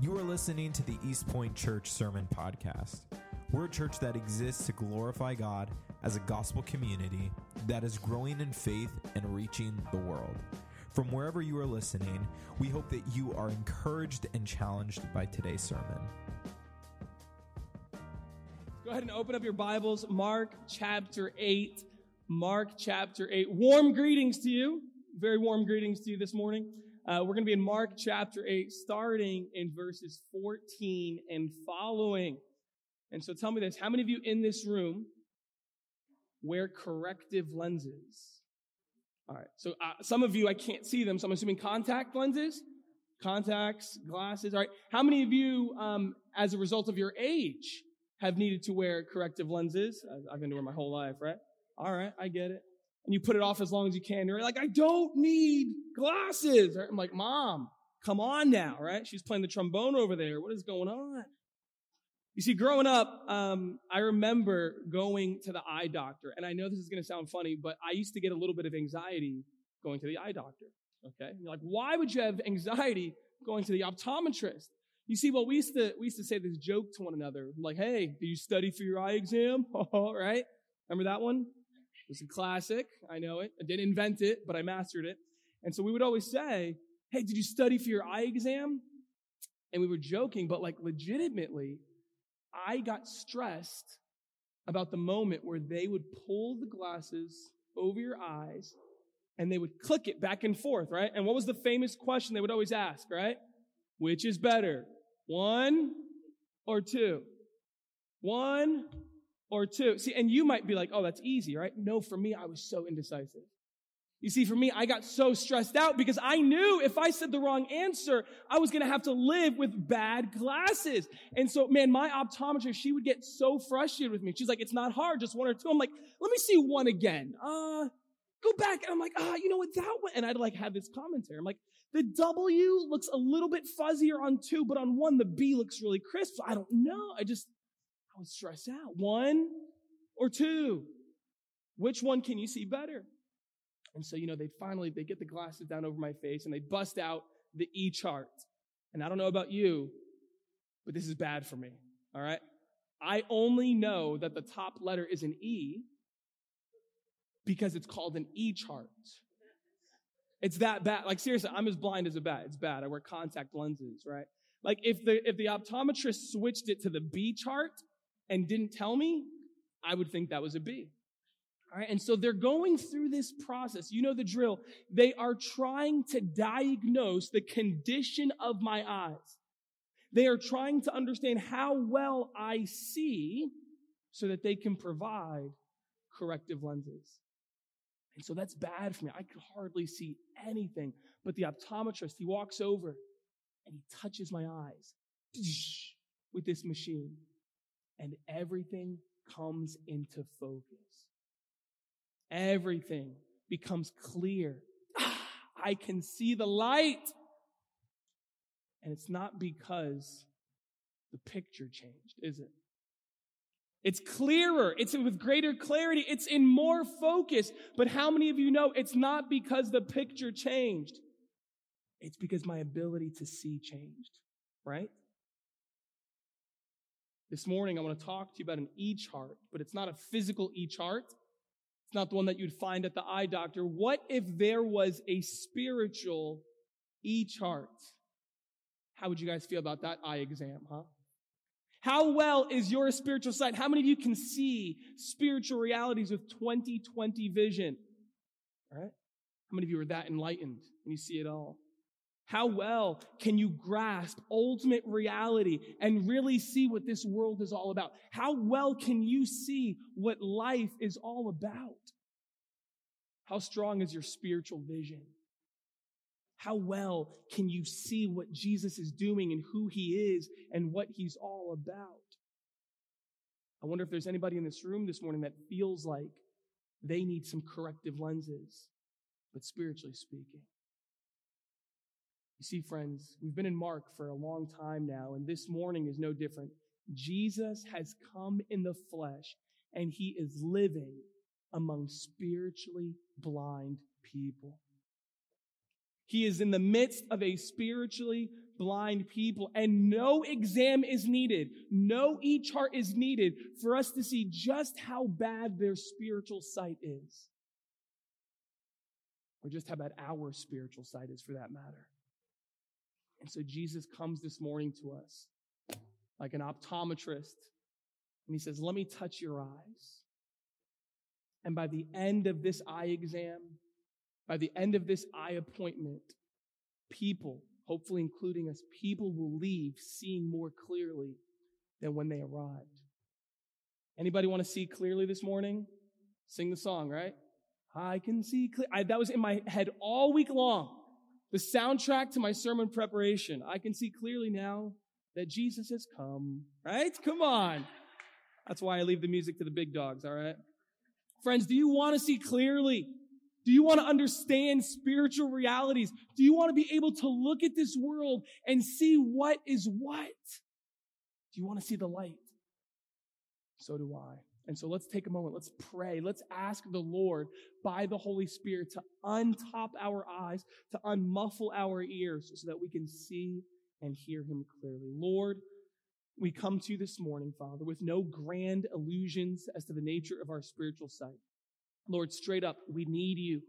You are listening to the East Point Church Sermon Podcast. We're a church that exists to glorify God as a gospel community that is growing in faith and reaching the world. From wherever you are listening, we hope that you are encouraged and challenged by today's sermon. Go ahead and open up your Bibles, Mark chapter 8. Mark chapter 8. Warm greetings to you. Very warm greetings to you this morning. Uh, we're going to be in Mark chapter 8, starting in verses 14 and following. And so tell me this how many of you in this room wear corrective lenses? All right. So uh, some of you, I can't see them, so I'm assuming contact lenses, contacts, glasses. All right. How many of you, um, as a result of your age, have needed to wear corrective lenses? I've been to wear my whole life, right? All right. I get it and you put it off as long as you can. You're like, I don't need glasses. I'm like, Mom, come on now, right? She's playing the trombone over there. What is going on? You see, growing up, um, I remember going to the eye doctor, and I know this is going to sound funny, but I used to get a little bit of anxiety going to the eye doctor. Okay, and you're like, why would you have anxiety going to the optometrist? You see, well, we used to we used to say this joke to one another, like, "Hey, do you study for your eye exam?" right? Remember that one? It's a classic. I know it. I didn't invent it, but I mastered it. And so we would always say, Hey, did you study for your eye exam? And we were joking, but like legitimately, I got stressed about the moment where they would pull the glasses over your eyes and they would click it back and forth, right? And what was the famous question they would always ask, right? Which is better? One or two? One or two. See, and you might be like, oh, that's easy, right? No, for me, I was so indecisive. You see, for me, I got so stressed out because I knew if I said the wrong answer, I was going to have to live with bad glasses. And so, man, my optometrist, she would get so frustrated with me. She's like, it's not hard, just one or two. I'm like, let me see one again. Uh, go back. And I'm like, ah, you know what, that one. And I'd like have this commentary. I'm like, the W looks a little bit fuzzier on two, but on one, the B looks really crisp. So I don't know. I just, I would stress out. One or two? Which one can you see better? And so, you know, they finally, they get the glasses down over my face and they bust out the E chart. And I don't know about you, but this is bad for me. All right. I only know that the top letter is an E because it's called an E chart. It's that bad. Like seriously, I'm as blind as a bat. It's bad. I wear contact lenses, right? Like if the if the optometrist switched it to the B chart, and didn't tell me, I would think that was a B. All right. And so they're going through this process. You know the drill. They are trying to diagnose the condition of my eyes. They are trying to understand how well I see so that they can provide corrective lenses. And so that's bad for me. I could hardly see anything. But the optometrist, he walks over and he touches my eyes with this machine and everything comes into focus. Everything becomes clear. I can see the light. And it's not because the picture changed, is it? It's clearer. It's with greater clarity. It's in more focus. But how many of you know it's not because the picture changed? It's because my ability to see changed, right? This morning, I want to talk to you about an e chart, but it's not a physical e chart. It's not the one that you'd find at the eye doctor. What if there was a spiritual e chart? How would you guys feel about that eye exam, huh? How well is your spiritual sight? How many of you can see spiritual realities with 2020 vision? All right? How many of you are that enlightened and you see it all? How well can you grasp ultimate reality and really see what this world is all about? How well can you see what life is all about? How strong is your spiritual vision? How well can you see what Jesus is doing and who he is and what he's all about? I wonder if there's anybody in this room this morning that feels like they need some corrective lenses, but spiritually speaking. You see, friends, we've been in Mark for a long time now, and this morning is no different. Jesus has come in the flesh, and he is living among spiritually blind people. He is in the midst of a spiritually blind people. And no exam is needed. No e chart is needed for us to see just how bad their spiritual sight is. Or just how bad our spiritual sight is for that matter. And so Jesus comes this morning to us like an optometrist and he says, Let me touch your eyes. And by the end of this eye exam, by the end of this eye appointment, people, hopefully including us, people will leave seeing more clearly than when they arrived. Anybody want to see clearly this morning? Sing the song, right? I can see clear. I, that was in my head all week long. The soundtrack to my sermon preparation. I can see clearly now that Jesus has come, right? Come on. That's why I leave the music to the big dogs, all right? Friends, do you want to see clearly? Do you want to understand spiritual realities? Do you want to be able to look at this world and see what is what? Do you want to see the light? So do I. And so let's take a moment. Let's pray. Let's ask the Lord by the Holy Spirit to untop our eyes, to unmuffle our ears so that we can see and hear him clearly. Lord, we come to you this morning, Father, with no grand illusions as to the nature of our spiritual sight. Lord, straight up, we need you.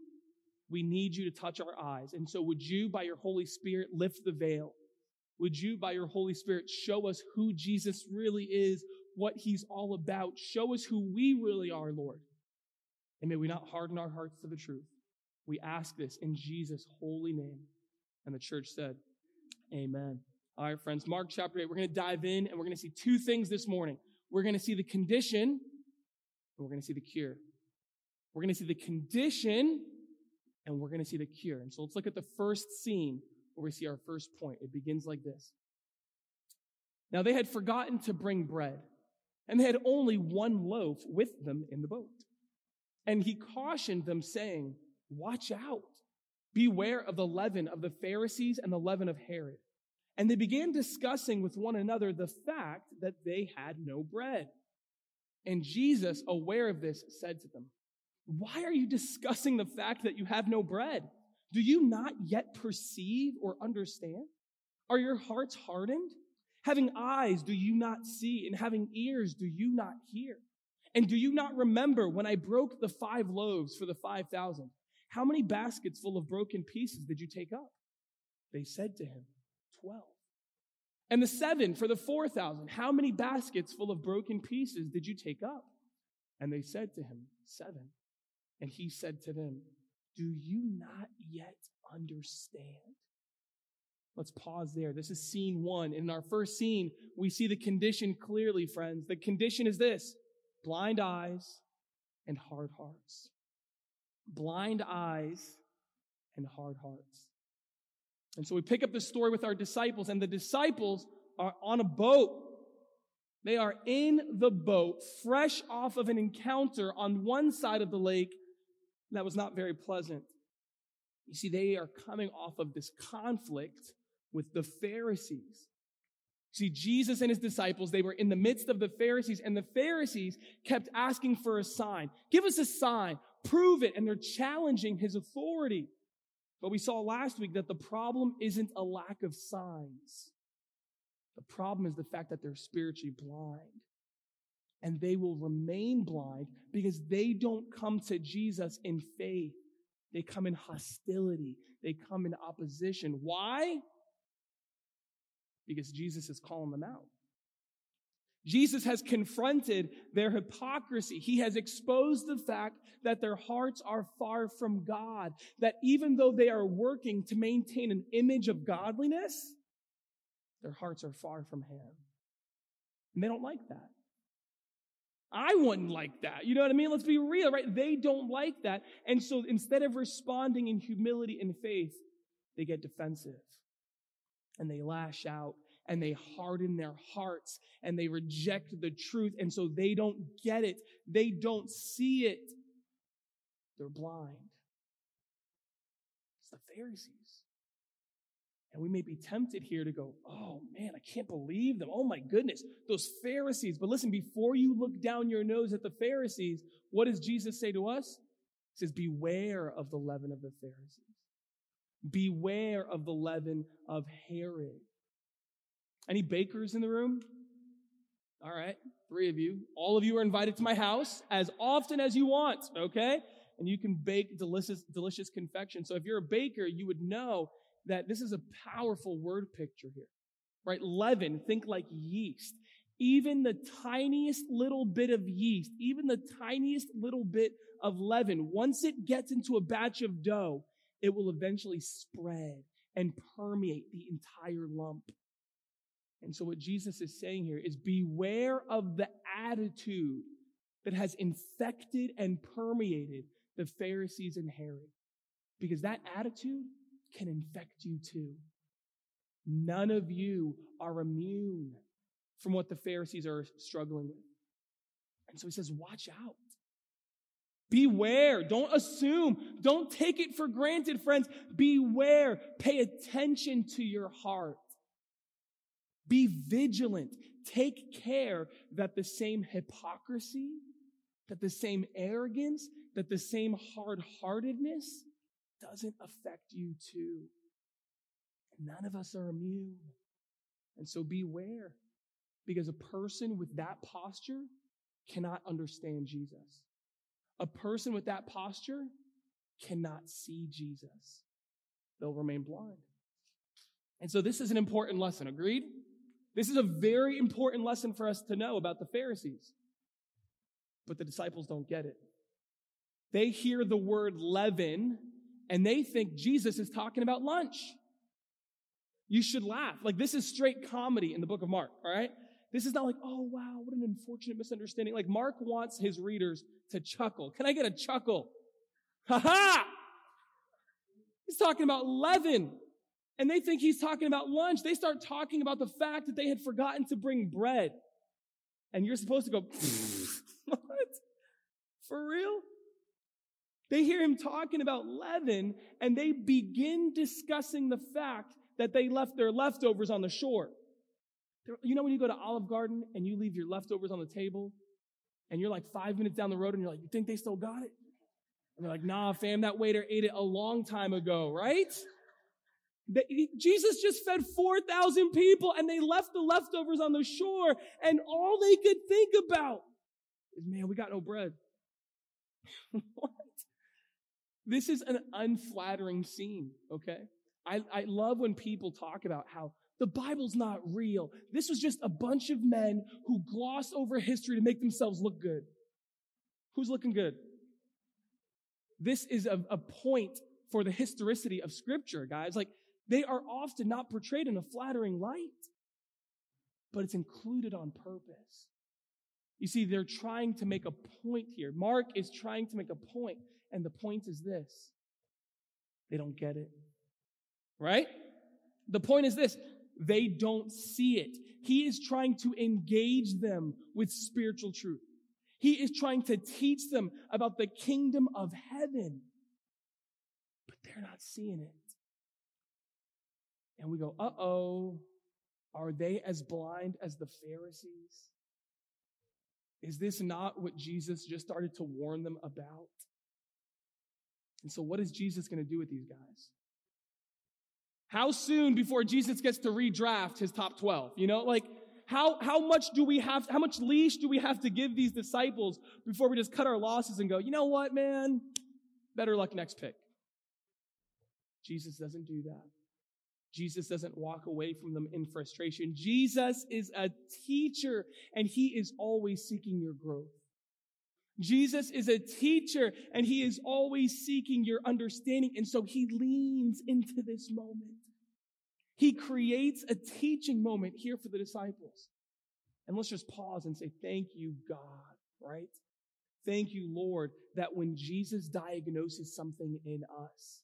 We need you to touch our eyes. And so would you, by your Holy Spirit, lift the veil? Would you, by your Holy Spirit, show us who Jesus really is, what he's all about? Show us who we really are, Lord. And may we not harden our hearts to the truth. We ask this in Jesus' holy name. And the church said, Amen. All right, friends, Mark chapter 8. We're going to dive in and we're going to see two things this morning. We're going to see the condition and we're going to see the cure. We're going to see the condition and we're going to see the cure. And so let's look at the first scene where we see our first point. It begins like this. Now they had forgotten to bring bread and they had only one loaf with them in the boat. And he cautioned them saying, watch out. Beware of the leaven of the Pharisees and the leaven of Herod. And they began discussing with one another the fact that they had no bread. And Jesus, aware of this, said to them, Why are you discussing the fact that you have no bread? Do you not yet perceive or understand? Are your hearts hardened? Having eyes, do you not see? And having ears, do you not hear? And do you not remember when I broke the five loaves for the 5,000? How many baskets full of broken pieces did you take up? They said to him, 12. And the seven for the 4,000, how many baskets full of broken pieces did you take up? And they said to him, Seven. And he said to them, Do you not yet understand? Let's pause there. This is scene one. In our first scene, we see the condition clearly, friends. The condition is this blind eyes and hard hearts. Blind eyes and hard hearts. And so we pick up the story with our disciples, and the disciples are on a boat. They are in the boat, fresh off of an encounter on one side of the lake that was not very pleasant. You see, they are coming off of this conflict with the Pharisees. See, Jesus and his disciples, they were in the midst of the Pharisees, and the Pharisees kept asking for a sign. Give us a sign, prove it, and they're challenging his authority. But we saw last week that the problem isn't a lack of signs. The problem is the fact that they're spiritually blind. And they will remain blind because they don't come to Jesus in faith. They come in hostility. They come in opposition. Why? Because Jesus is calling them out. Jesus has confronted their hypocrisy. He has exposed the fact that their hearts are far from God, that even though they are working to maintain an image of godliness, their hearts are far from Him. And they don't like that. I wouldn't like that. You know what I mean? Let's be real, right? They don't like that. And so instead of responding in humility and faith, they get defensive and they lash out and they harden their hearts and they reject the truth. And so they don't get it. They don't see it. They're blind. It's the Pharisees. And we may be tempted here to go, oh man, I can't believe them. Oh my goodness, those Pharisees. But listen, before you look down your nose at the Pharisees, what does Jesus say to us? He says, beware of the leaven of the Pharisees. Beware of the leaven of Herod. Any bakers in the room? All right, three of you. All of you are invited to my house as often as you want, okay? And you can bake delicious, delicious confection. So if you're a baker, you would know that this is a powerful word picture here, right? Leaven, think like yeast. Even the tiniest little bit of yeast, even the tiniest little bit of leaven, once it gets into a batch of dough, it will eventually spread and permeate the entire lump. And so, what Jesus is saying here is beware of the attitude that has infected and permeated the Pharisees and Herod, because that attitude can infect you too. None of you are immune from what the Pharisees are struggling with. And so he says, watch out. Beware. Don't assume. Don't take it for granted, friends. Beware. Pay attention to your heart. Be vigilant. Take care that the same hypocrisy, that the same arrogance, that the same hard heartedness doesn't affect you too. None of us are immune. And so beware, because a person with that posture cannot understand Jesus. A person with that posture cannot see Jesus. They'll remain blind. And so this is an important lesson, agreed? This is a very important lesson for us to know about the Pharisees. But the disciples don't get it. They hear the word leaven and they think Jesus is talking about lunch. You should laugh. Like this is straight comedy in the book of Mark, all right? This is not like, oh wow, what an unfortunate misunderstanding. Like Mark wants his readers to chuckle. Can I get a chuckle? Ha ha! He's talking about leaven. And they think he's talking about lunch. They start talking about the fact that they had forgotten to bring bread. And you're supposed to go, what? For real? They hear him talking about leaven and they begin discussing the fact that they left their leftovers on the shore. You know when you go to Olive Garden and you leave your leftovers on the table and you're like five minutes down the road and you're like, you think they still got it? And they're like, nah, fam, that waiter ate it a long time ago, right? Jesus just fed 4,000 people and they left the leftovers on the shore and all they could think about is, man, we got no bread. what? This is an unflattering scene, okay? I, I love when people talk about how the Bible's not real. This was just a bunch of men who gloss over history to make themselves look good. Who's looking good? This is a, a point for the historicity of scripture, guys. Like, they are often not portrayed in a flattering light, but it's included on purpose. You see, they're trying to make a point here. Mark is trying to make a point, and the point is this they don't get it. Right? The point is this they don't see it. He is trying to engage them with spiritual truth. He is trying to teach them about the kingdom of heaven, but they're not seeing it. And we go, uh oh, are they as blind as the Pharisees? Is this not what Jesus just started to warn them about? And so, what is Jesus going to do with these guys? How soon before Jesus gets to redraft his top 12? You know, like, how, how much do we have, how much leash do we have to give these disciples before we just cut our losses and go, you know what, man? Better luck next pick. Jesus doesn't do that. Jesus doesn't walk away from them in frustration. Jesus is a teacher and he is always seeking your growth. Jesus is a teacher and he is always seeking your understanding. And so he leans into this moment. He creates a teaching moment here for the disciples. And let's just pause and say, Thank you, God, right? Thank you, Lord, that when Jesus diagnoses something in us,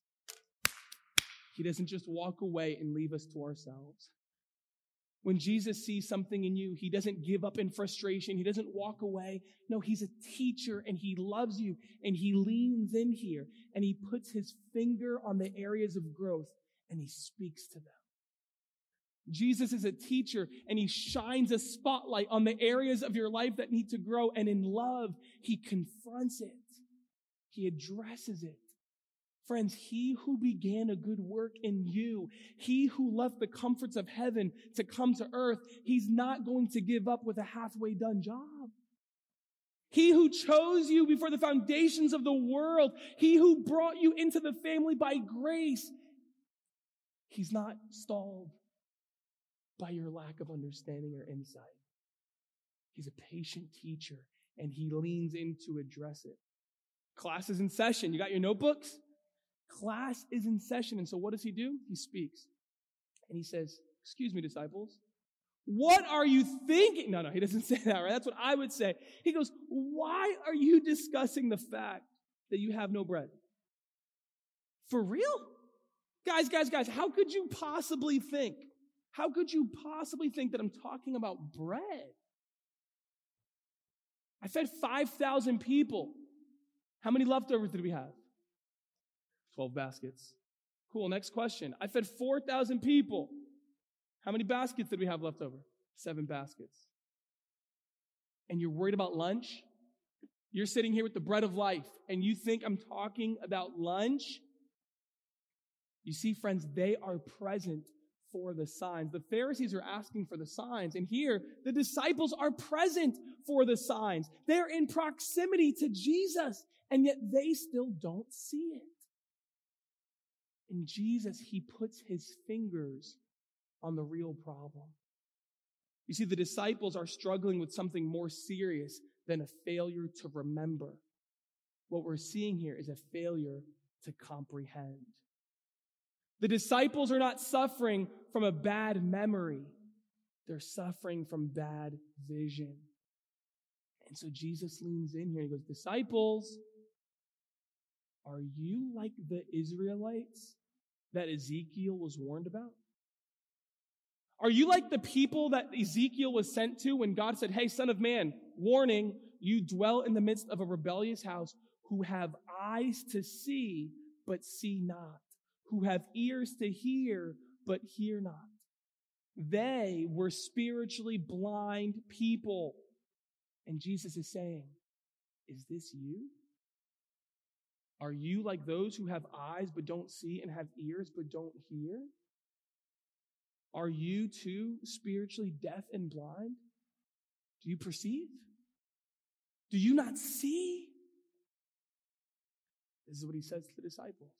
he doesn't just walk away and leave us to ourselves. When Jesus sees something in you, he doesn't give up in frustration. He doesn't walk away. No, he's a teacher and he loves you and he leans in here and he puts his finger on the areas of growth and he speaks to them. Jesus is a teacher and he shines a spotlight on the areas of your life that need to grow. And in love, he confronts it. He addresses it Friends, he who began a good work in you, he who left the comforts of heaven to come to earth, he's not going to give up with a halfway done job. He who chose you before the foundations of the world, he who brought you into the family by grace, he's not stalled by your lack of understanding or insight. He's a patient teacher and he leans in to address it. Class is in session. You got your notebooks? Class is in session. And so what does he do? He speaks. And he says, Excuse me, disciples. What are you thinking? No, no, he doesn't say that, right? That's what I would say. He goes, Why are you discussing the fact that you have no bread? For real? Guys, guys, guys, how could you possibly think? How could you possibly think that I'm talking about bread? I fed 5,000 people. How many leftovers did we have? 12 baskets. Cool. Next question. I fed 4,000 people. How many baskets did we have left over? Seven baskets. And you're worried about lunch? You're sitting here with the bread of life and you think I'm talking about lunch? You see, friends, they are present for the signs. The Pharisees are asking for the signs, and here the disciples are present for the signs. They're in proximity to Jesus, and yet they still don't see it. In Jesus, he puts his fingers on the real problem. You see, the disciples are struggling with something more serious than a failure to remember. What we're seeing here is a failure to comprehend. The disciples are not suffering from a bad memory. They're suffering from bad vision. And so Jesus leans in here and he goes, Disciples, are you like the Israelites that Ezekiel was warned about? Are you like the people that Ezekiel was sent to when God said, Hey, son of man, warning, you dwell in the midst of a rebellious house who have eyes to see, but see not, who have ears to hear, but hear not. They were spiritually blind people. And Jesus is saying, Is this you? Are you like those who have eyes but don't see and have ears but don't hear? Are you too spiritually deaf and blind? Do you perceive? Do you not see? This is what he says to the disciples.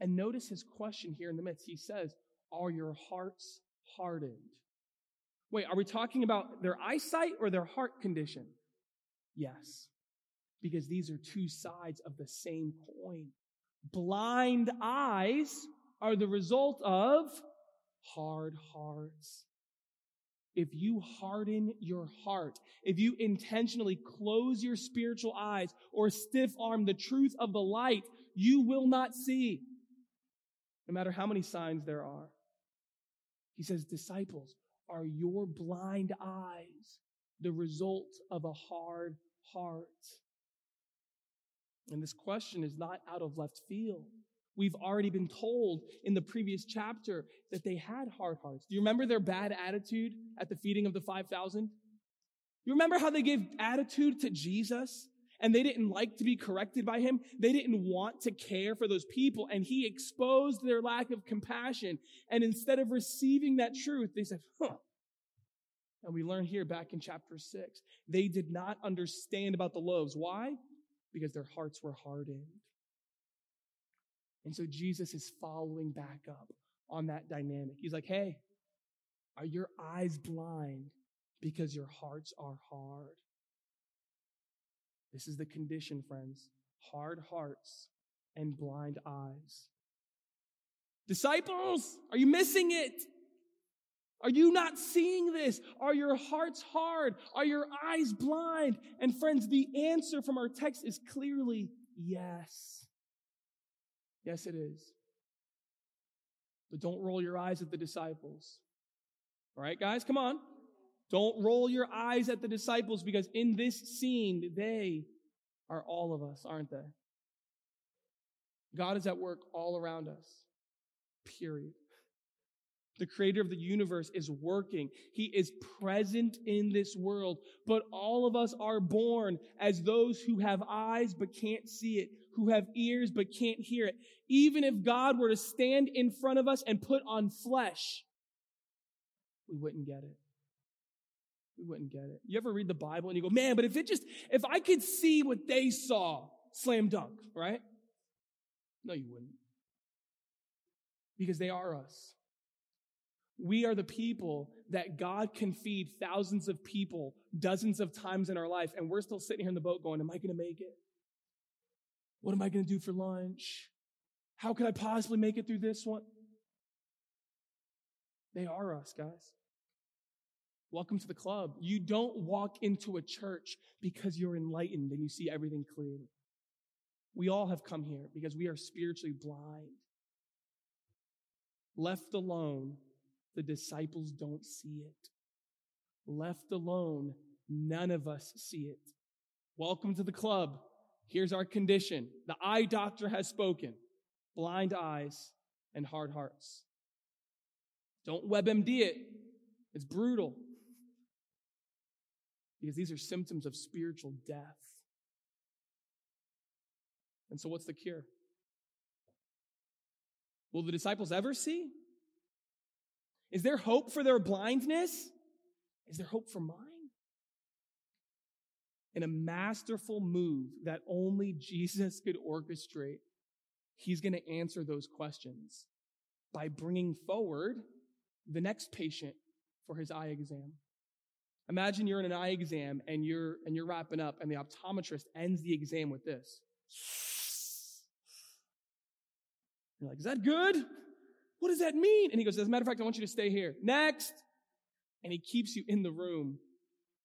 And notice his question here in the midst. He says, Are your hearts hardened? Wait, are we talking about their eyesight or their heart condition? Yes because these are two sides of the same coin. Blind eyes are the result of hard hearts. If you harden your heart, if you intentionally close your spiritual eyes or stiff arm the truth of the light, you will not see, no matter how many signs there are. He says, Disciples, are your blind eyes the result of a hard heart? And this question is not out of left field. We've already been told in the previous chapter that they had hard hearts. Do you remember their bad attitude at the feeding of the 5,000? You remember how they gave attitude to Jesus and they didn't like to be corrected by him? They didn't want to care for those people and he exposed their lack of compassion. And instead of receiving that truth, they said, huh. And we learn here back in chapter six, they did not understand about the loaves. Why? Because their hearts were hardened. And so Jesus is following back up on that dynamic. He's like, hey, are your eyes blind because your hearts are hard? This is the condition, friends hard hearts and blind eyes. Disciples, are you missing it? Are you not seeing this? Are your hearts hard? Are your eyes blind? And friends, the answer from our text is clearly yes. Yes, it is. But don't roll your eyes at the disciples. All right, guys, come on. Don't roll your eyes at the disciples because in this scene, they are all of us, aren't they? God is at work all around us. Period. The creator of the universe, is working. He is present in this world. But all of us are born as those who have eyes but can't see it, who have ears but can't hear it. Even if God were to stand in front of us and put on flesh, we wouldn't get it. We wouldn't get it. You ever read the Bible and you go, man, but if it just, if I could see what they saw, slam dunk, right? No, you wouldn't. Because they are us. We are the people that God can feed thousands of people dozens of times in our life, and we're still sitting here in the boat going, Am I going to make it? What am I going to do for lunch? How could I possibly make it through this one? They are us, guys. Welcome to the club. You don't walk into a church because you're enlightened and you see everything clearly. We all have come here because we are spiritually blind. Left alone, the disciples don't see it. Left alone, none of us see it. Welcome to the club. Here's our condition. The eye doctor has spoken. Blind eyes and hard hearts. Don't WebMD it. It's brutal. Because these are symptoms of spiritual death. And so, what's the cure? Will the disciples ever see? Is there hope for their blindness? Is there hope for mine? In a masterful move that only Jesus could orchestrate, he's going to answer those questions by bringing forward the next patient for his eye exam. Imagine you're in an eye exam and you're and you're wrapping up and the optometrist ends the exam with this. You're like, is that good? What does that mean? And he goes, as a matter of fact, I want you to stay here. Next. And he keeps you in the room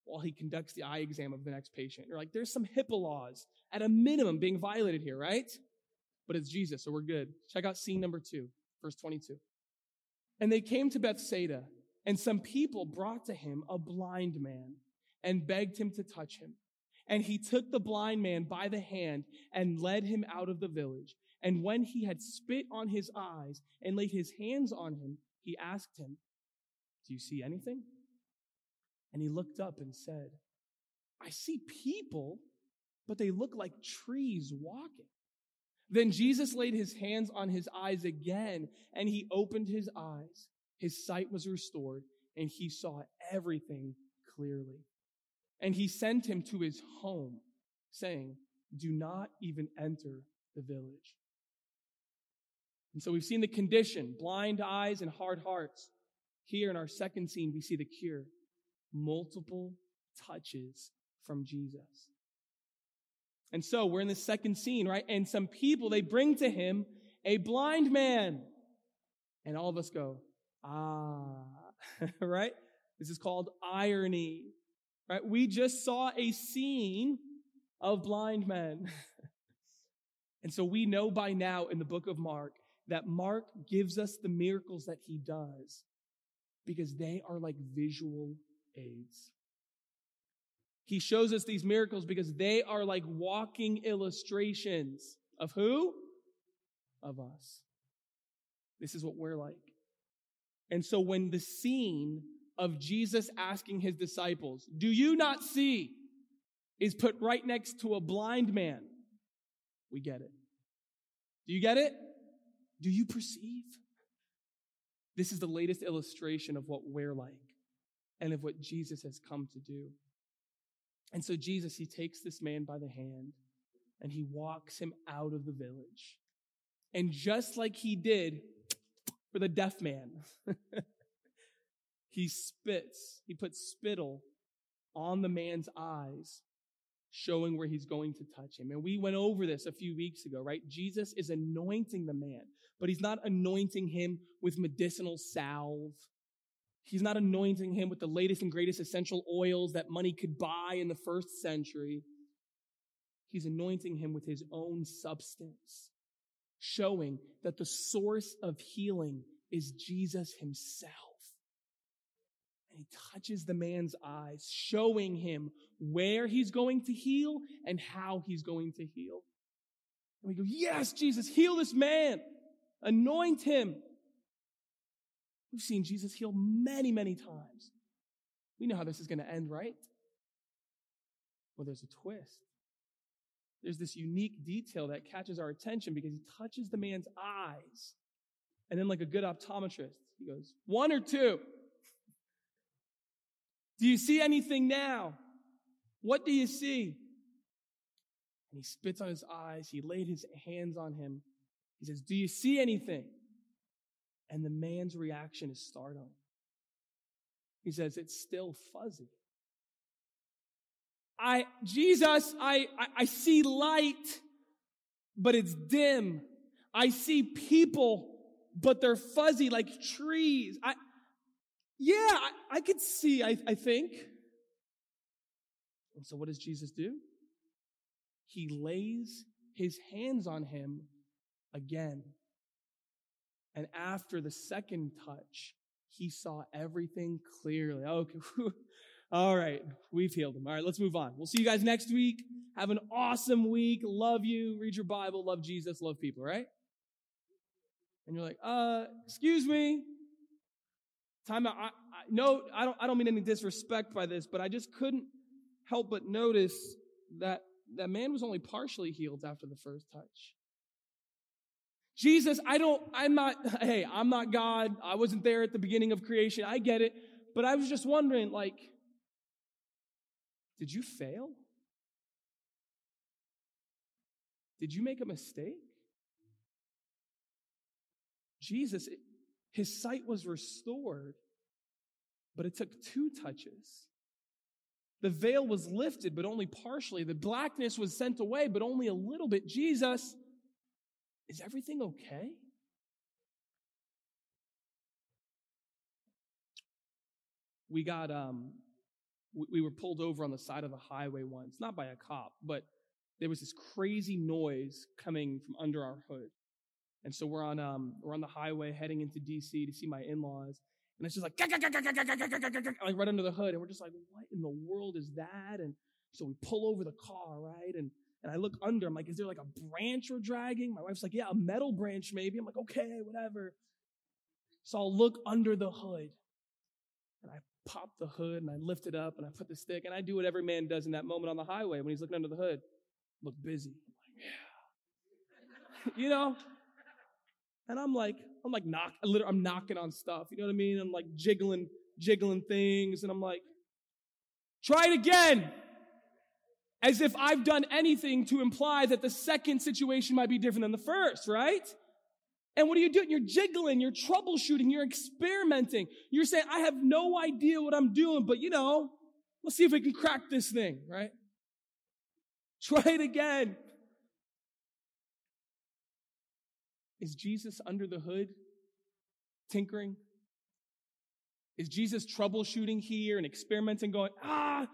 while he conducts the eye exam of the next patient. You're like, there's some HIPAA laws at a minimum being violated here, right? But it's Jesus, so we're good. Check out scene number two, verse 22. And they came to Bethsaida, and some people brought to him a blind man and begged him to touch him. And he took the blind man by the hand and led him out of the village. And when he had spit on his eyes and laid his hands on him, he asked him, Do you see anything? And he looked up and said, I see people, but they look like trees walking. Then Jesus laid his hands on his eyes again, and he opened his eyes. His sight was restored, and he saw everything clearly. And he sent him to his home, saying, Do not even enter the village. And so we've seen the condition, blind eyes and hard hearts. Here in our second scene, we see the cure. Multiple touches from Jesus. And so we're in the second scene, right? And some people, they bring to him a blind man. And all of us go, ah, right? This is called irony, right? We just saw a scene of blind men. and so we know by now in the book of Mark that Mark gives us the miracles that he does because they are like visual aids. He shows us these miracles because they are like walking illustrations of who? Of us. This is what we're like. And so when the scene of Jesus asking his disciples, Do you not see? is put right next to a blind man, we get it. Do you get it? Do you perceive? This is the latest illustration of what we're like and of what Jesus has come to do. And so Jesus, he takes this man by the hand and he walks him out of the village. And just like he did for the deaf man, he spits, he puts spittle on the man's eyes, showing where he's going to touch him. And we went over this a few weeks ago, right? Jesus is anointing the man but he's not anointing him with medicinal salve. He's not anointing him with the latest and greatest essential oils that money could buy in the first century. He's anointing him with his own substance, showing that the source of healing is Jesus himself. And he touches the man's eyes, showing him where he's going to heal and how he's going to heal. And we go, Yes, Jesus, heal this man. Anoint him We've seen Jesus heal many, many times. We know how this is going to end, right? Well, there's a twist. There's this unique detail that catches our attention because he touches the man's eyes. And then, like a good optometrist, he goes, One or two? Do you see anything now? What do you see? And he spits on his eyes. He laid his hands on him. He says, Do you see anything? And the man's reaction is startling. He says, It's still fuzzy. I, Jesus, I, I, I see light, but it's dim. I see people, but they're fuzzy like trees. I, yeah, I, I could see, I, I think. And so what does Jesus do? He lays his hands on him again. And after the second touch, he saw everything clearly. Okay, all right, we've healed him. All right, let's move on. We'll see you guys next week. Have an awesome week. Love you. Read your Bible. Love Jesus. Love people, right? And you're like, uh, excuse me. Time out. I, I, no, I don't, I don't mean any disrespect by this, but I just couldn't help but notice that that man was only partially healed after the first touch. Jesus, I don't, I'm not, hey, I'm not God. I wasn't there at the beginning of creation. I get it. But I was just wondering, like, did you fail? Did you make a mistake? Jesus, his sight was restored, but it took two touches. The veil was lifted, but only partially. The blackness was sent away, but only a little bit. Jesus, is everything okay? We got, um, we, we were pulled over on the side of the highway once, not by a cop, but there was this crazy noise coming from under our hood. And so we're on, um, we're on the highway heading into DC to see my in-laws. And it's just like, like right under the hood. And we're just like, what in the world is that? And so we pull over the car, right? And, and I look under. I'm like, is there like a branch we're dragging? My wife's like, yeah, a metal branch maybe. I'm like, okay, whatever. So I'll look under the hood. And I pop the hood and I lift it up and I put the stick and I do what every man does in that moment on the highway when he's looking under the hood. Look busy. Like, yeah. you know? And I'm like, I'm like knock, I'm knocking on stuff. You know what I mean? I'm like jiggling, jiggling things, and I'm like, try it again. As if I've done anything to imply that the second situation might be different than the first, right? And what are you doing? You're jiggling, you're troubleshooting, you're experimenting. You're saying, I have no idea what I'm doing, but you know, let's see if we can crack this thing, right? Try it again. Is Jesus under the hood tinkering? Is Jesus troubleshooting here and experimenting, going, ah,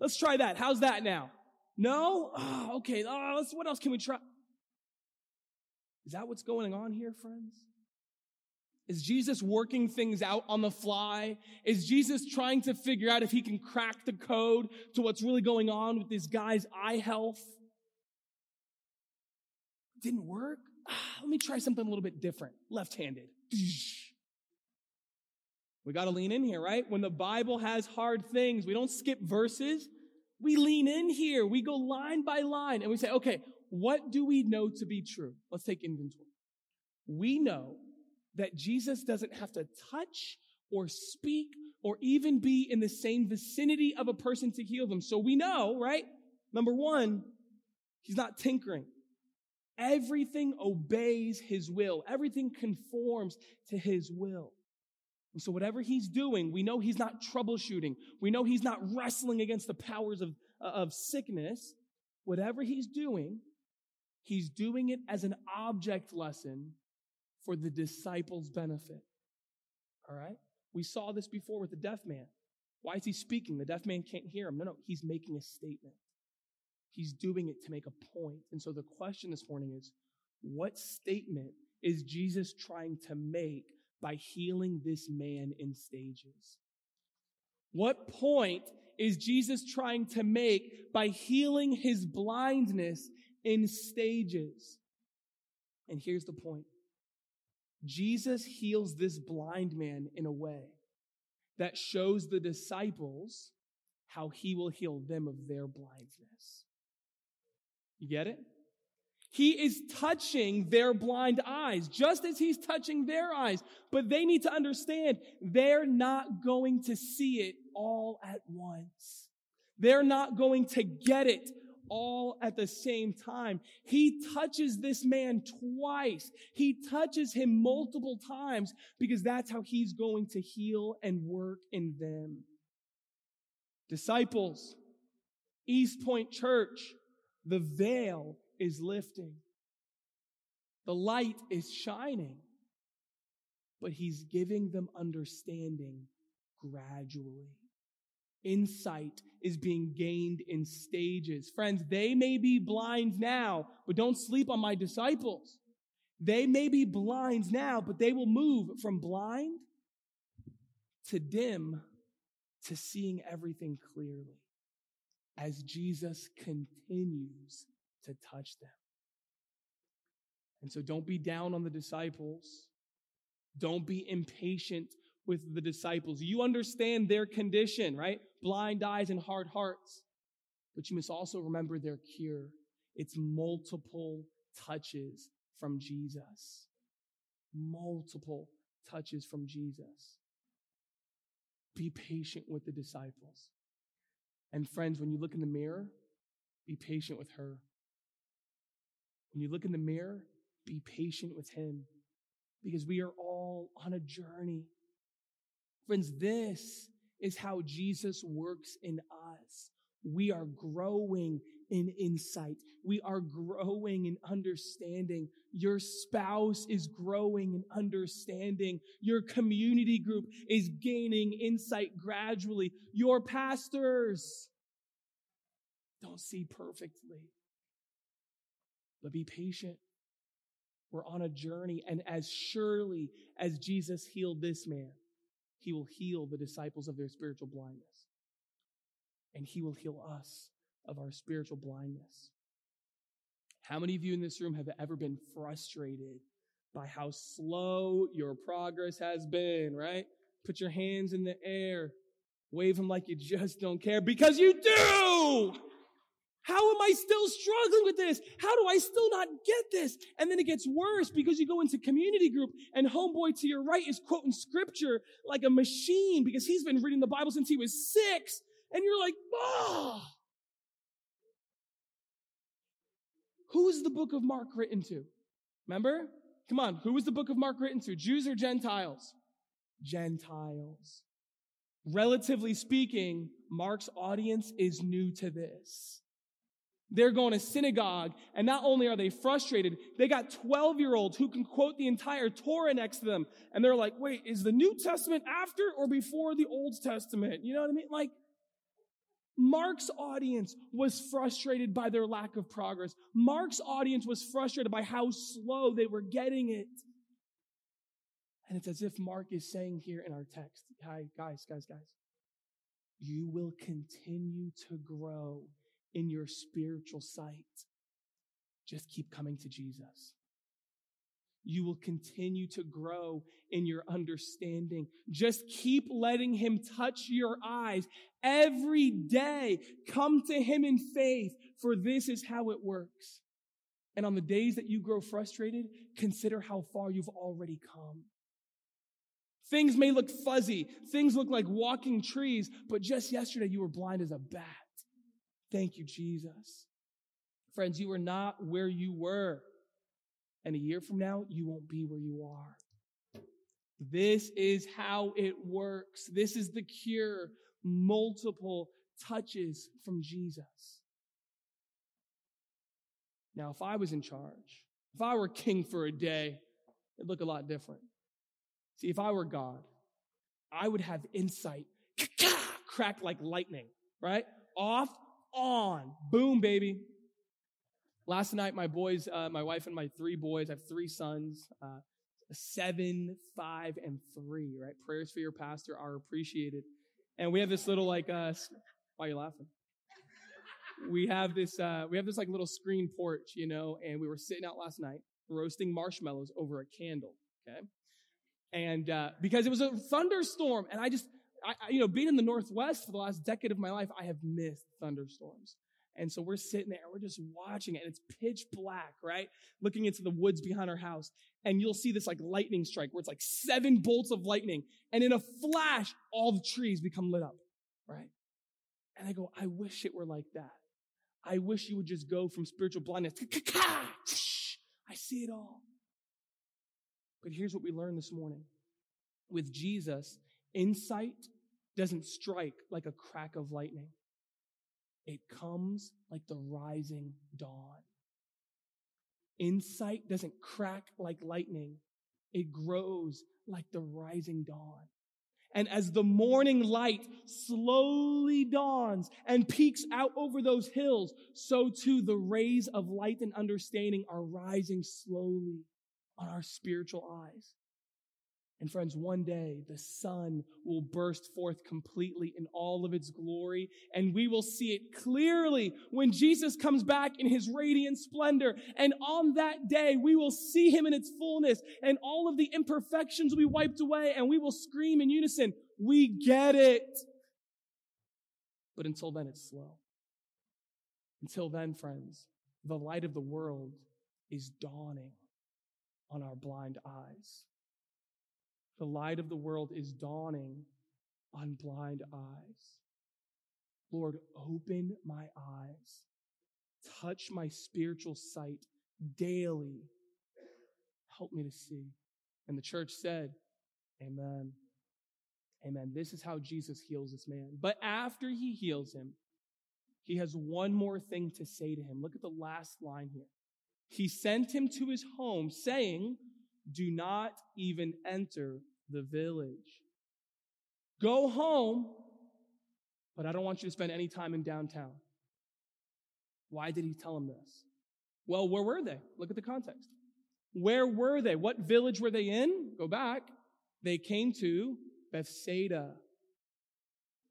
let's try that. How's that now? No? Oh, okay. Oh, let's, what else can we try? Is that what's going on here, friends? Is Jesus working things out on the fly? Is Jesus trying to figure out if he can crack the code to what's really going on with this guy's eye health? Didn't work? Ah, let me try something a little bit different. Left handed. We got to lean in here, right? When the Bible has hard things, we don't skip verses. We lean in here. We go line by line and we say, okay, what do we know to be true? Let's take inventory. We know that Jesus doesn't have to touch or speak or even be in the same vicinity of a person to heal them. So we know, right? Number one, he's not tinkering. Everything obeys his will. Everything conforms to his will. And so whatever he's doing, we know he's not troubleshooting. We know he's not wrestling against the powers of, of sickness. Whatever he's doing, he's doing it as an object lesson for the disciples' benefit. All right? We saw this before with the deaf man. Why is he speaking? The deaf man can't hear him. No, no, he's making a statement. He's doing it to make a point. And so the question this morning is, what statement is Jesus trying to make by healing this man in stages? What point is Jesus trying to make by healing his blindness in stages? And here's the point. Jesus heals this blind man in a way that shows the disciples how he will heal them of their blindness. You get it? He is touching their blind eyes, just as he's touching their eyes. But they need to understand they're not going to see it all at once. They're not going to get it all at the same time. He touches this man twice. He touches him multiple times because that's how he's going to heal and work in them. Disciples, East Point Church, the veil is lifting. The light is shining, but he's giving them understanding gradually. Insight is being gained in stages. Friends, they may be blind now, but don't sleep on my disciples. They may be blind now, but they will move from blind to dim to seeing everything clearly as Jesus continues to touch them. And so don't be down on the disciples. Don't be impatient with the disciples. You understand their condition, right? Blind eyes and hard hearts. But you must also remember their cure. It's multiple touches from Jesus. Multiple touches from Jesus. Be patient with the disciples. And friends, when you look in the mirror, be patient with her. When you look in the mirror, be patient with him because we are all on a journey. Friends, this is how Jesus works in us. We are growing in insight. We are growing in understanding. Your spouse is growing in understanding. Your community group is gaining insight gradually. Your pastors don't see perfectly, but be patient. We're on a journey, and as surely as Jesus healed this man, he will heal the disciples of their spiritual blindness. And He will heal us of our spiritual blindness. How many of you in this room have ever been frustrated by how slow your progress has been, right? Put your hands in the air, wave them like you just don't care because you do! How am I still struggling with this? How do I still not get this? And then it gets worse because you go into community group and homeboy to your right is quoting scripture like a machine because he's been reading the Bible since he was six. And you're like, oh. Who is the book of Mark written to? Remember? Come on. Who was the book of Mark written to? Jews or Gentiles? Gentiles. Relatively speaking, Mark's audience is new to this. They're going to synagogue, and not only are they frustrated, they got 12 year olds who can quote the entire Torah next to them. And they're like, wait, is the New Testament after or before the Old Testament? You know what I mean? Like, Mark's audience was frustrated by their lack of progress. Mark's audience was frustrated by how slow they were getting it. And it's as if Mark is saying here in our text, hi, guys, guys, guys, you will continue to grow in your spiritual sight, just keep coming to Jesus. You will continue to grow in your understanding. Just keep letting Him touch your eyes every day. Come to Him in faith, for this is how it works. And on the days that you grow frustrated, consider how far you've already come. Things may look fuzzy. Things look like walking trees, but just yesterday you were blind as a bat. Thank you, Jesus. Friends, you are not where you were. And a year from now, you won't be where you are. This is how it works. This is the cure. Multiple touches from Jesus. Now, if I was in charge, if I were king for a day, it'd look a lot different. See, if I were God, I would have insight crack like lightning, right? Off on. Boom, baby. Last night, my boys, uh, my wife and my three boys, I have three sons, uh, seven, five, and three, right? Prayers for your pastor are appreciated. And we have this little, like, uh, why are you laughing? We have this, uh, we have this, like, little screen porch, you know, and we were sitting out last night roasting marshmallows over a candle, okay? And, uh, because it was a thunderstorm and I just, I, you know, being in the Northwest for the last decade of my life, I have missed thunderstorms. And so we're sitting there, we're just watching it, and it's pitch black, right? Looking into the woods behind our house. And you'll see this like lightning strike where it's like seven bolts of lightning. And in a flash, all the trees become lit up, right? And I go, I wish it were like that. I wish you would just go from spiritual blindness. I see it all. But here's what we learned this morning. With Jesus, insight doesn't strike like a crack of lightning. It comes like the rising dawn. Insight doesn't crack like lightning. It grows like the rising dawn. And as the morning light slowly dawns and peeks out over those hills, so too the rays of light and understanding are rising slowly on our spiritual eyes. And friends, one day the sun will burst forth completely in all of its glory, and we will see it clearly when Jesus comes back in his radiant splendor. And on that day, we will see him in its fullness, and all of the imperfections will be wiped away, and we will scream in unison, We get it! But until then, it's slow. Until then, friends, the light of the world is dawning on our blind eyes. The light of the world is dawning on blind eyes. Lord, open my eyes. Touch my spiritual sight daily. Help me to see. And the church said, Amen. Amen. This is how Jesus heals this man. But after he heals him, he has one more thing to say to him. Look at the last line here. He sent him to his home, saying, Do not even enter the village. Go home, but I don't want you to spend any time in downtown. Why did he tell him this? Well, where were they? Look at the context. Where were they? What village were they in? Go back. They came to Bethsaida.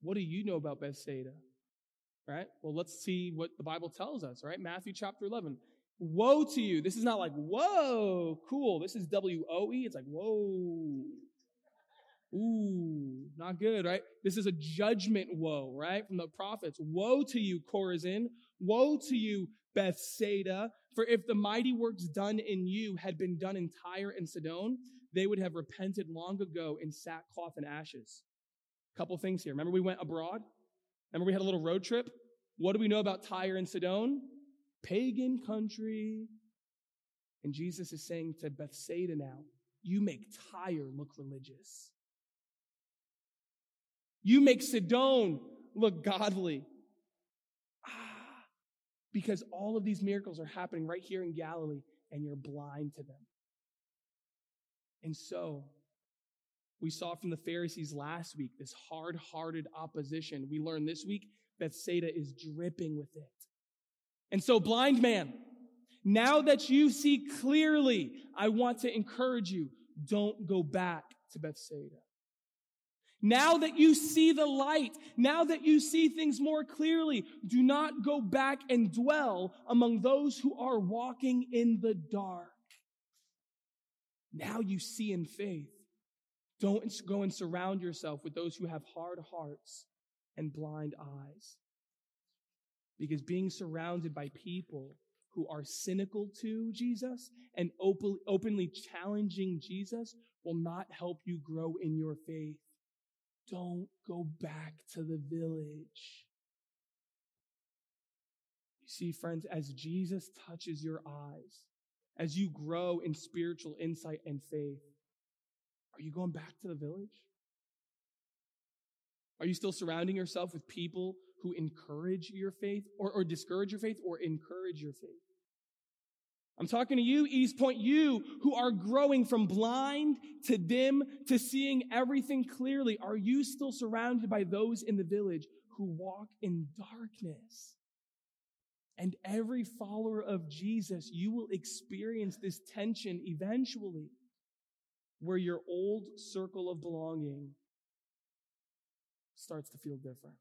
What do you know about Bethsaida? Right? Well, let's see what the Bible tells us, right? Matthew chapter 11. Woe to you. This is not like, whoa, cool. This is W O E. It's like, whoa. Ooh, not good, right? This is a judgment woe, right? From the prophets. Woe to you, Chorazin. Woe to you, Bethsaida. For if the mighty works done in you had been done in Tyre and Sidon, they would have repented long ago in sackcloth and ashes. Couple things here. Remember we went abroad? Remember we had a little road trip? What do we know about Tyre and Sidon? Pagan country. And Jesus is saying to Bethsaida now, you make Tyre look religious. You make Sidon look godly. Ah, because all of these miracles are happening right here in Galilee and you're blind to them. And so, we saw from the Pharisees last week this hard hearted opposition. We learned this week that Bethsaida is dripping with it. And so, blind man, now that you see clearly, I want to encourage you don't go back to Bethsaida. Now that you see the light, now that you see things more clearly, do not go back and dwell among those who are walking in the dark. Now you see in faith. Don't go and surround yourself with those who have hard hearts and blind eyes. Because being surrounded by people who are cynical to Jesus and openly challenging Jesus will not help you grow in your faith. Don't go back to the village. You see, friends, as Jesus touches your eyes, as you grow in spiritual insight and faith, are you going back to the village? Are you still surrounding yourself with people who encourage your faith or, or discourage your faith or encourage your faith? I'm talking to you, East Point, you who are growing from blind to dim to seeing everything clearly. Are you still surrounded by those in the village who walk in darkness? And every follower of Jesus, you will experience this tension eventually where your old circle of belonging starts to feel different.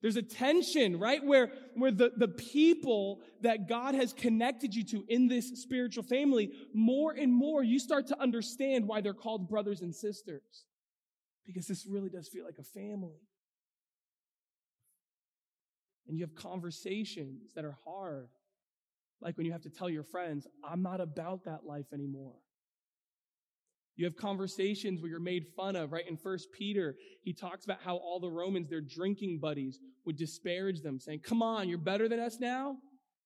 There's a tension, right? Where, where the, the people that God has connected you to in this spiritual family, more and more you start to understand why they're called brothers and sisters. Because this really does feel like a family. And you have conversations that are hard. Like when you have to tell your friends, I'm not about that life anymore. You have conversations where you're made fun of, right? In First Peter, he talks about how all the Romans, their drinking buddies, would disparage them, saying, Come on, you're better than us now?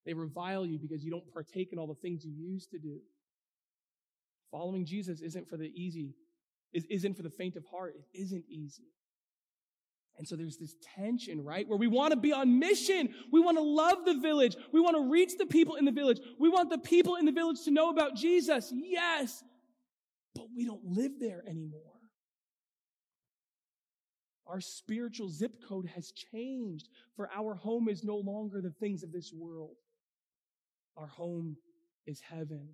They revile you because you don't partake in all the things you used to do. Following Jesus isn't for the easy, isn't for the faint of heart. It isn't easy. And so there's this tension, right? Where we want to be on mission. We want to love the village. We want to reach the people in the village. We want the people in the village to know about Jesus. Yes we don't live there anymore. Our spiritual zip code has changed, for our home is no longer the things of this world. Our home is heaven.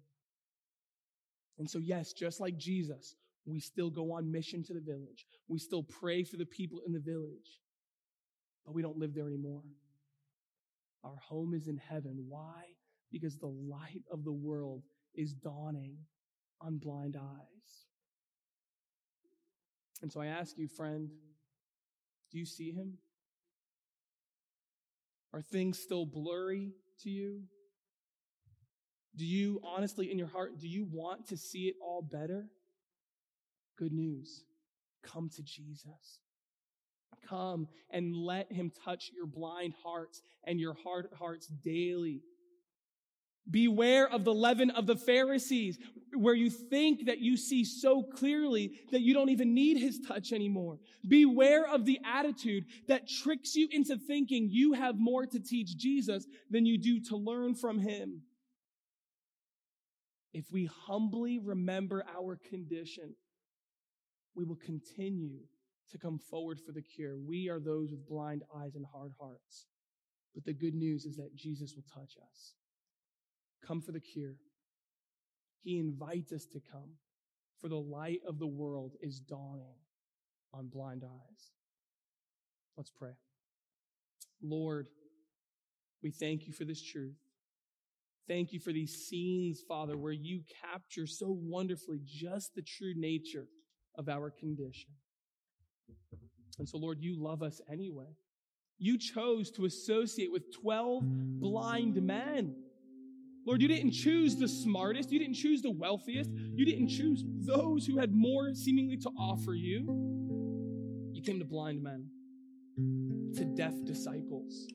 And so, yes, just like Jesus, we still go on mission to the village. We still pray for the people in the village, but we don't live there anymore. Our home is in heaven. Why? Because the light of the world is dawning on blind eyes. And so I ask you, friend, do you see him? Are things still blurry to you? Do you honestly, in your heart, do you want to see it all better? Good news. Come to Jesus. Come and let him touch your blind hearts and your heart hearts daily Beware of the leaven of the Pharisees, where you think that you see so clearly that you don't even need his touch anymore. Beware of the attitude that tricks you into thinking you have more to teach Jesus than you do to learn from him. If we humbly remember our condition, we will continue to come forward for the cure. We are those with blind eyes and hard hearts. But the good news is that Jesus will touch us. Come for the cure. He invites us to come, for the light of the world is dawning on blind eyes. Let's pray. Lord, we thank you for this truth. Thank you for these scenes, Father, where you capture so wonderfully just the true nature of our condition. And so, Lord, you love us anyway. You chose to associate with 12 blind men Lord, you didn't choose the smartest, you didn't choose the wealthiest, you didn't choose those who had more seemingly to offer you. You came to blind men, to deaf disciples.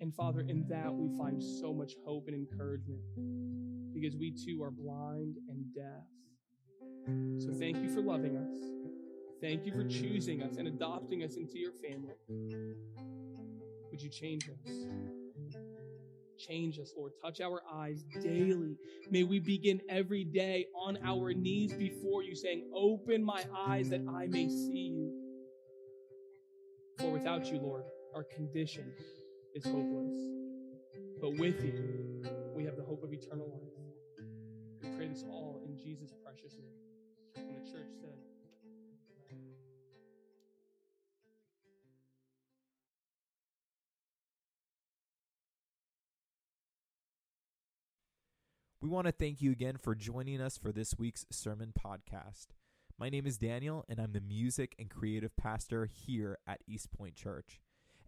And Father, in that we find so much hope and encouragement because we too are blind and deaf. So thank you for loving us. Thank you for choosing us and adopting us into your family. Would you change us? Change us, Lord. Touch our eyes daily. May we begin every day on our knees before you, saying, Open my eyes that I may see you. For without you, Lord, our condition is hopeless. But with you, we have the hope of eternal life. We pray this all in Jesus' precious name. And the church said, We want to thank you again for joining us for this week's sermon podcast. My name is Daniel, and I'm the music and creative pastor here at East Point Church.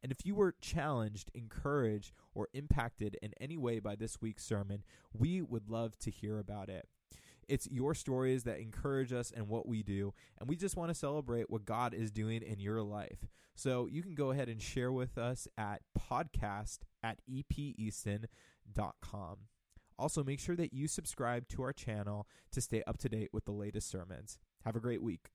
And if you were challenged, encouraged, or impacted in any way by this week's sermon, we would love to hear about it. It's your stories that encourage us and what we do, and we just want to celebrate what God is doing in your life. So you can go ahead and share with us at podcast at epeaston.com. Also, make sure that you subscribe to our channel to stay up to date with the latest sermons. Have a great week.